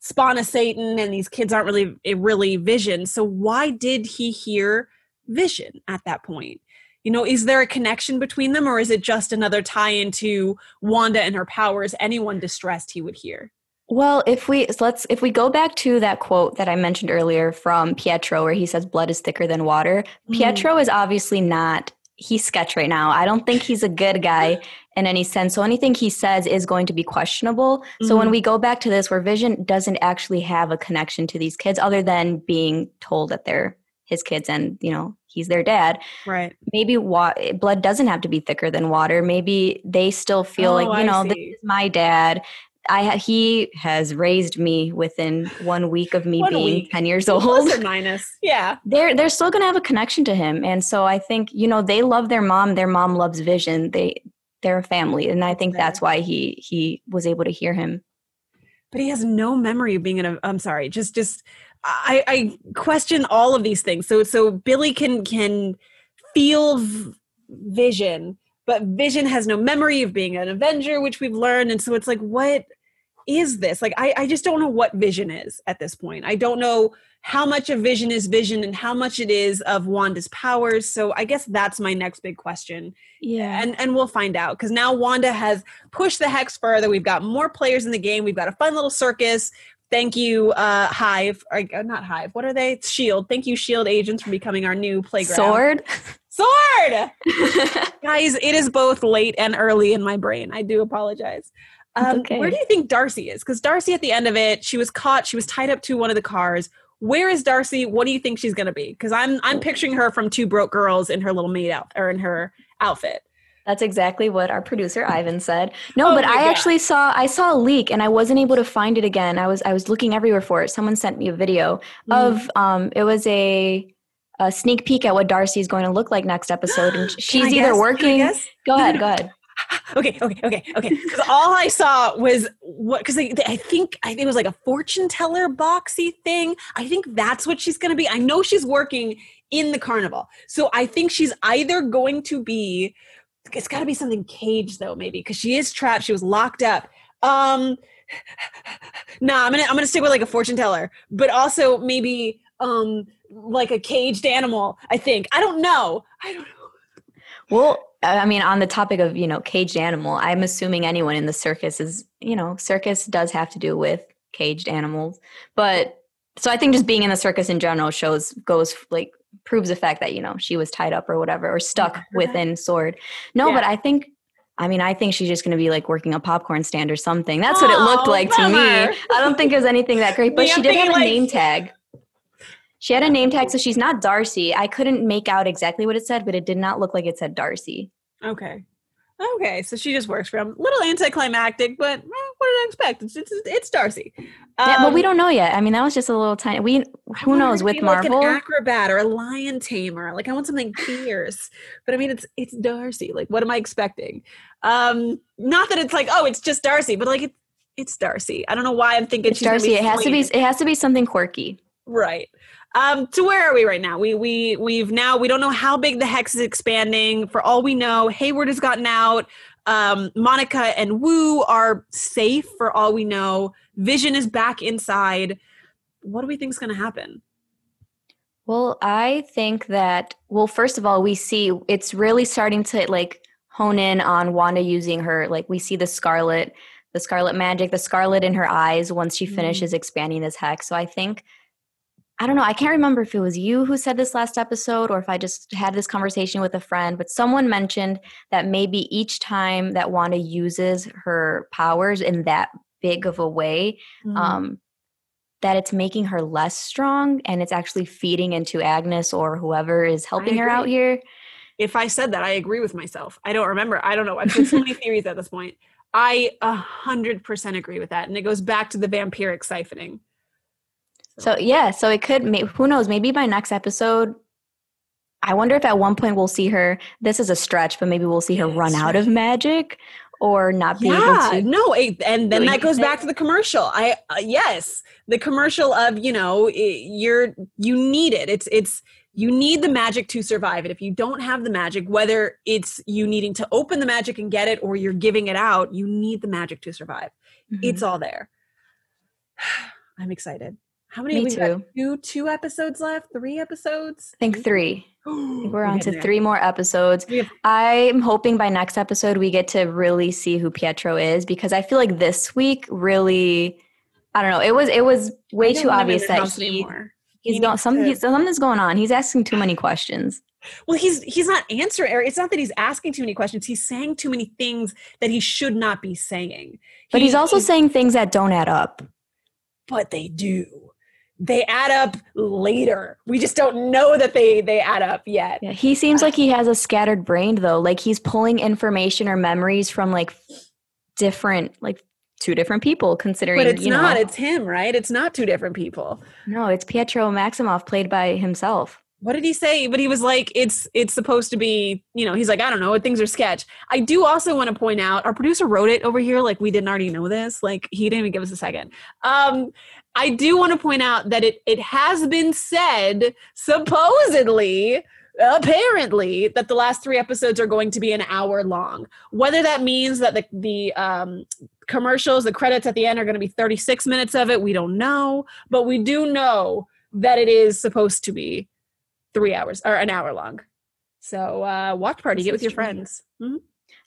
D: spawn of Satan and these kids aren't really eh, really Vision. So why did he hear Vision at that point? You know, is there a connection between them, or is it just another tie into Wanda and her powers? Anyone distressed, he would hear.
C: Well, if we so let's if we go back to that quote that I mentioned earlier from Pietro, where he says blood is thicker than water.
D: Mm.
C: Pietro is obviously not. He's sketch right now. I don't think he's a good guy (laughs) in any sense. So anything he says is going to be questionable. So when
D: Mhm.
C: we go back to this, where Vision doesn't actually have a connection to these kids, other than being told that they're his kids and you know he's their dad
D: Right.
C: maybe wa- blood doesn't have to be thicker than water. Maybe they still feel
D: Oh,
C: like you know this is my dad. I ha- he has raised me within one week of me being
D: week.
C: ten years old.
D: Plus or minus. Yeah. (laughs)
C: They're they're still gonna have a connection to him, and so I think you know they love their mom. Their mom loves Vision. They they're a family, and I think that's why he he was able to hear him.
D: but he has no memory of being in a i'm sorry just just i i question all of these things. So so billy can can feel v- vision but vision has no memory of being an avenger which we've learned. And so it's like what is this like i i just don't know what vision is at this point i don't know how much of vision is vision and how much it is of wanda's powers so i guess that's my next big question
C: Yeah,
D: and and we'll find out because now Wanda has pushed the hex further. We've got more players in the game. We've got a fun little circus. Thank you, uh, Hive, or uh, not Hive. What are they? It's Shield. Thank you, Shield agents, for becoming our new playground.
C: SWORD.
D: SWORD, (laughs) guys. It is both late and early in my brain. I do apologize. Um,
C: okay.
D: Where do you think Darcy is? Because Darcy, at the end of it, she was caught. She was tied up to one of the cars. Where is Darcy? What do you think she's going to be? Because I'm I'm picturing her from Two Broke Girls in her little maid out or in her outfit.
C: That's exactly what our producer Ivan said. No,
D: Oh
C: but I
D: God.
C: actually saw I saw a leak and I wasn't able to find it again. I was I was looking everywhere for it. Someone sent me a video
D: Mm.
C: of um it was a a sneak peek at what Darcy is going to look like next episode and (gasps) she's either
D: guess?
C: Working? Go ahead, go ahead. (laughs)
D: okay, okay, okay, okay. Because all I saw was what? Because I, I think I think it was like a fortune teller boxy thing. I think that's what she's going to be. I know she's working in the carnival, so I think she's either going to be. It's got to be something caged though, maybe because she is trapped. She was locked up. Um, nah, I'm gonna I'm gonna stick with like a fortune teller, but also maybe um like a caged animal. I think I don't know. I don't know.
C: Well, I mean, on the topic of you know caged animal, I'm assuming anyone in the circus is you know circus does have to do with caged animals, but so I think just being in the circus in general shows goes like proves the fact that you know she was tied up or whatever or stuck within SWORD. No,
D: Yeah.
C: but I think I mean, I think she's just going to be like working a popcorn stand or something. That's what it looked
D: Oh,
C: like to me. I don't think it was anything that great, (laughs) but
D: Me,
C: she did have a
D: like-
C: name tag. She had a name tag, so she's not Darcy. I couldn't make out exactly what it said, but it did not look like it said Darcy.
D: Okay. Okay, so she just works for him. Little anticlimactic, but eh, what did I expect? It's it's, it's Darcy.
C: yeah, but we
D: Um,
C: don't know yet. I mean, that was just a little tiny. We who knows with
D: like
C: Marvel.
D: an acrobat or a lion tamer. Like I want something fierce, but I mean it's it's Darcy. Like what am I expecting? Um, not that it's like oh it's just Darcy, but like it, it's Darcy. I don't know why I'm thinking
C: it's
D: she's
C: Darcy. It has to be. It has to be something quirky.
D: right. Um, so where are we right now? We we we've now we don't know how big the hex is expanding. For all we know, Hayward has gotten out. Um, Monica and Woo are safe. For all we know, Vision is back inside. What do we think is going to happen?
C: Well, I think that well, first of all, we see it's really starting to like hone in on Wanda using her like we see the scarlet, the scarlet magic, the scarlet in her eyes once she
D: Mhm.
C: finishes expanding this hex. So I think I don't know, I can't remember if it was you who said this last episode or if I just had this conversation with a friend, but someone mentioned that maybe each time that Wanda uses her powers in that big of a way,
D: Mm-hmm.
C: um, that it's making her less strong and it's actually feeding into Agnes or whoever is helping her out here.
D: if I said that, I agree with myself. I don't remember. I don't know. I've heard so many (laughs) theories at this point. I a hundred percent agree with that, and it goes back to the vampiric siphoning.
C: So yeah, so it could. Who knows? Maybe by next episode. I wonder if at one point we'll see her. This is a stretch, but maybe we'll see her run out of magic or not be
D: yeah,
C: able to.
D: no, it, and then that goes back to the commercial. I uh, yes, the commercial of you know i you're you need it. It's it's you need the magic to survive. it. if you don't have the magic, whether it's you needing to open the magic and get it or you're giving it out, you need the magic to survive.
C: Mhm.
D: It's all there. (sighs) I'm excited. How many?
C: Me too.
D: two two episodes left. Three episodes.
C: I think three. (gasps)
D: We're
C: We're on to three more episodes. I'm hoping by next episode we get to really see who Pietro is because I feel like this week really I don't know. It was it was way too obvious that he, he's
D: He
C: going some
D: to-
C: he's, something's going on. He's asking too many questions.
D: Well, he's he's not answering. It's not that he's asking too many questions. He's saying too many things that he should not be saying.
C: But
D: He-
C: he's also saying things that don't add up.
D: but they do. They add up later. We just don't know that they they add up yet.
C: Yeah, he seems like he has a scattered brain though. Like he's pulling information or memories from like different like two different people considering
D: But it's
C: you
D: not.
C: know
D: It's him, right? It's not two different people.
C: no it's pietro maximoff played by himself
D: what did he say but he was like it's it's supposed to be you know he's like i don't know things are sketch i do also want to point out our producer wrote it over here like we didn't already know this like he didn't even give us a second um i do want to point out that it it has been said supposedly apparently that the last three episodes are going to be an hour long whether that means that the the um commercials the credits at the end are going to be 36 minutes of it we don't know but we do know that it is supposed to be three hours or an hour long. So uh, watch party,
C: This
D: get with your
C: true.
D: friends. Mhm.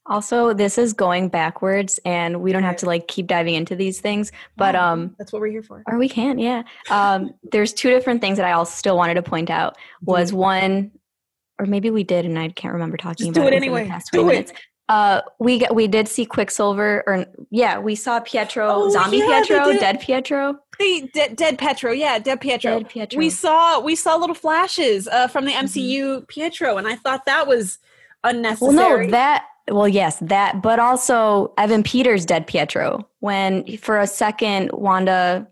C: Also this is going backwards and we don't have to like keep diving into these things but um
D: that's what we're here for.
C: or we can yeah um there's two different things that i also still wanted to point out was one or maybe we did and i can't remember talking
D: Just do
C: about
D: it
C: it within the
D: anyway.
C: past
D: Do
C: 20
D: it.
C: uh we got we did see quicksilver or yeah we saw pietro
D: Oh,
C: zombie
D: yeah,
C: pietro dead pietro
D: The dead, dead Pietro, yeah, dead Pietro.
C: dead pietro
D: We saw we saw little flashes uh, from
C: Mm-hmm.
D: the MCU Pietro, and I thought that was unnecessary.
C: well no that well yes that but also evan peters dead pietro when for a second wanda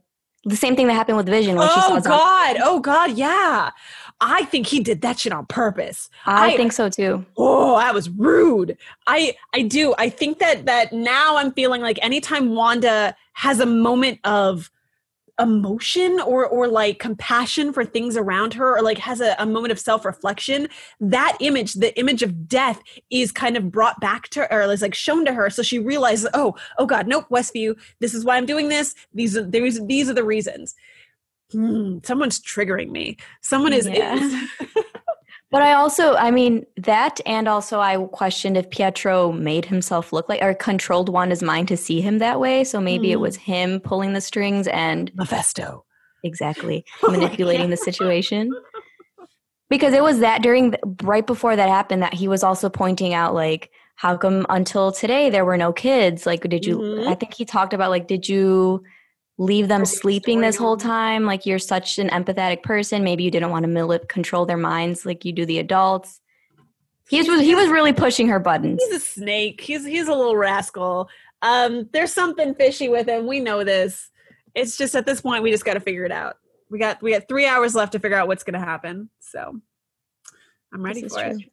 C: the same thing that happened with vision when she oh, saw
D: oh
C: zombie
D: God! Oh God! Yeah, I think he did that shit on purpose.
C: I,
D: I-
C: think so too
D: Oh, that was rude. I I do. I think that that now I'm feeling like anytime Wanda has a moment of emotion or or like compassion for things around her or like has a, a moment of self-reflection that image the image of death is kind of brought back to her or is like shown to her. So she realizes oh oh god nope westview this is why i'm doing this. These are these, these are the reasons. Hmm, someone's triggering me. Someone is,
C: Yeah.
D: is (laughs)
C: But I also, I mean, that and also I questioned if Pietro made himself look like or controlled Wanda's mind to see him that way. So maybe it
D: Mm.
C: was him pulling the strings and
D: mephisto
C: exactly (laughs)
D: Oh
C: manipulating the situation. Because it was that during right before that happened that he was also pointing out like how come until today there were no kids? Like, did you?
D: Mhm.
C: I think he talked about like, did you leave them sleeping this whole time? Like, you're such an empathetic person. Maybe you didn't want to manip- control their minds like you do the adults. He was he was really pushing her buttons.
D: He's a snake. He's he's a little rascal. Um, there's something fishy with him. We know this. It's just at this point we just got to figure it out. We got we got three hours left to figure out what's going to happen. So I'm ready
C: This is
D: for it.
C: true.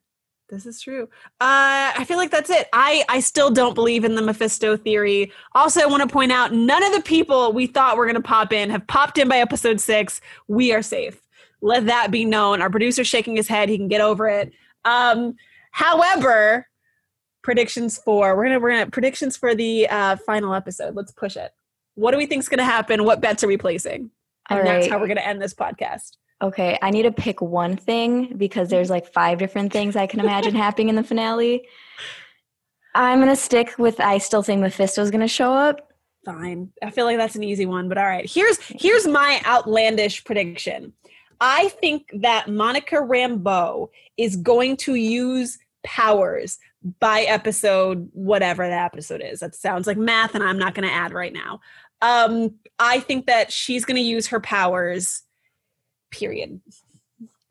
D: This is true. Uh, I feel like that's it. I I still don't believe in the Mephisto theory. Also, I want to point out none of the people we thought were going to pop in have popped in by episode six. We are safe. Let that be known. Our producer's shaking his head. He can get over it. Um, however, predictions for we're gonna we're gonna predictions for the uh, final episode. Let's push it. What do we think's gonna happen? What bets are we placing? And
C: All
D: that's
C: right.
D: how we're gonna end this podcast.
C: Okay, I need to pick one thing because there's like five different things I can imagine (laughs) happening in the finale. I'm gonna stick with I still think Mephisto's gonna show up.
D: Fine. I feel like that's an easy one, but all right. Here's here's my outlandish prediction. I think that Monica Rambeau is going to use powers by episode whatever that episode is. That sounds like math, and I'm not going to add right now. Um, I think that she's going to use her powers. Period.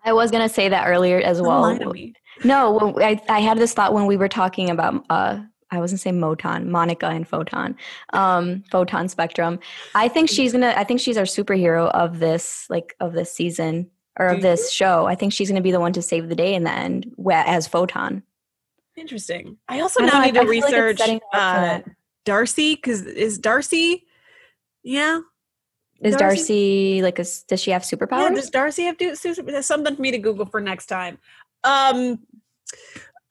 C: I was gonna say that earlier as
D: Don't
C: well.
D: lie to me.
C: No, I, I had this thought when we were talking about uh I wasn't saying Moton, Monica and Photon, um, Photon Spectrum. I think she's gonna. I think she's our superhero of this, like of this season or of this show. I think she's gonna be the one to save the day in the end, wh- as Photon.
D: Interesting. I also
C: I
D: now
C: know, I-
D: need to
C: I feel like
D: research
C: setting her up for
D: uh. Darcy because is Darcy? Yeah.
C: Is
D: Darcy-
C: Darcy like? A, does she have
D: Yeah,
C: superpowers?
D: does Darcy have do something for me to Google for next time. Um,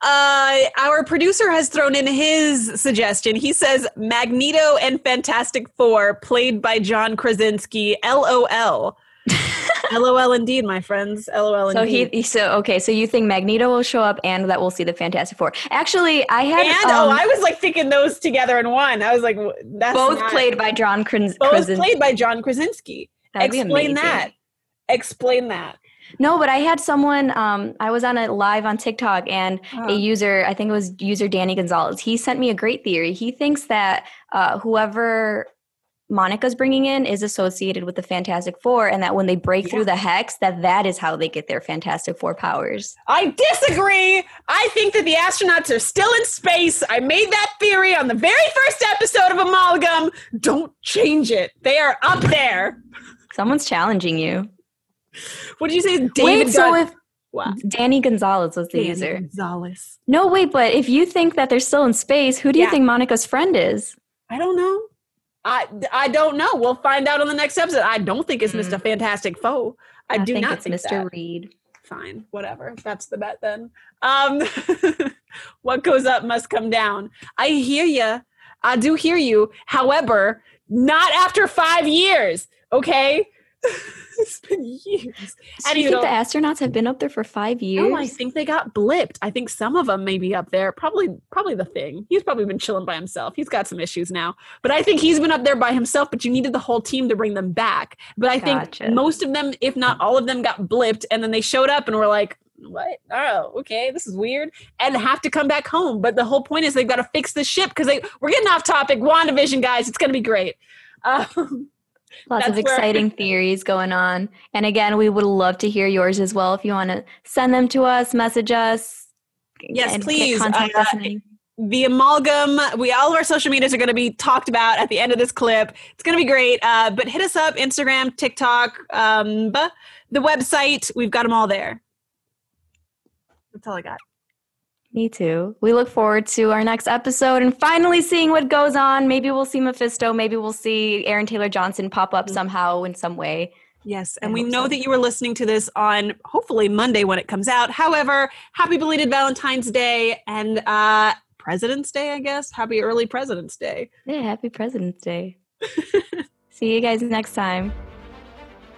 D: uh, our producer has thrown in his suggestion. He says Magneto and Fantastic Four, played by John Krasinski. LOL. (laughs) LOL indeed, my friends. LOL
C: so
D: indeed.
C: he, so okay. So you think Magneto will show up and that we'll see the Fantastic Four? Actually, I had
D: and oh,
C: um,
D: I was like thinking those together in one. I was like, that's
C: both
D: not-
C: played by John Kras-
D: both
C: Krasinski.
D: played by John Krasinski.
C: That'd
D: Explain that. Explain that.
C: No, but I had someone. Um, I was on a live on TikTok, and
D: Oh.
C: a user, I think it was user Danny Gonzalez. He sent me a great theory. He thinks that uh, whoever Monica's bringing in is associated with the Fantastic Four, and that when they break
D: Yeah.
C: through the hex, that that is how they get their Fantastic Four powers.
D: I disagree. I think that the astronauts are still in space. I made that theory on the very first episode of Amalgam. Don't change it. They are up there.
C: Someone's challenging you.
D: What did you say? David
C: wait, so if? Danny Gonzalez was the
D: Danny
C: user?
D: Gonzalez.
C: No, wait, but if you think that they're still in space, who do you
D: Yeah.
C: think Monica's friend is?
D: I don't know. I I don't know. We'll find out on the next episode. I don't think it's Mr. Fantastic Foe. I, do
C: think
D: not
C: it's
D: think
C: Mr.
D: that.
C: Reed.
D: Fine, whatever. That's the bet then. Um, (laughs) what goes up must come down. I hear you. I do hear you. However, not after five years. Okay, (laughs) it's been years.
C: Do you think the astronauts have been up there for five years?
D: no, I think they got blipped. I think some of them may be up there. Probably, probably the thing. He's probably been chilling by himself. He's got some issues now, but I think he's been up there by himself. But you needed the whole team to bring them back. But I think most of them, if not all of them, got blipped, and then they showed up and were like, "What? Oh, okay, this is weird," and have to come back home. But the whole point is they've got to fix the ship because they we're getting off topic. Wandavision, guys, it's gonna be great. Um,
C: Lots of
D: That's where-
C: exciting theories going on. And again, we would love to hear yours as well. If you want to send them to us, message us.
D: Yes, please.
C: Contact
D: Uh,
C: us.
D: the amalgam we all of our social medias are going to be talked about at the end of this clip it's going to be great uh, but hit us up instagram tiktok um, the website we've got them all there that's all i got
C: Me too. We look forward to our next episode and finally seeing what goes on. Maybe we'll see Mephisto. Maybe we'll see Aaron Taylor Johnson pop up
D: Mhm.
C: somehow in some way.
D: yes
C: I
D: and we know
C: so.
D: that you were listening to this on hopefully monday when it comes out however happy belated valentine's day and uh, president's day i guess happy early president's day
C: Yeah, happy President's Day. (laughs) See you guys next time.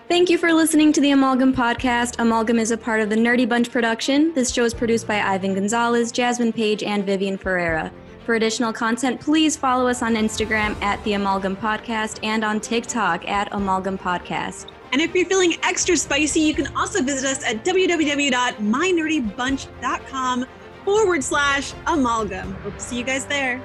C: Thank you for listening to the Amalgam Podcast. Amalgam is a part of the Nerdy Bunch production. This show is produced by Ivan Gonzalez, Jasmine Page, and Vivian Ferreira. For additional content, please follow us on Instagram at the Amalgam Podcast and on TikTok at Amalgam Podcast.
D: And if you're feeling extra spicy, you can also visit us at www.mynerdybunch.com forward slash amalgam. Hope to see you guys there.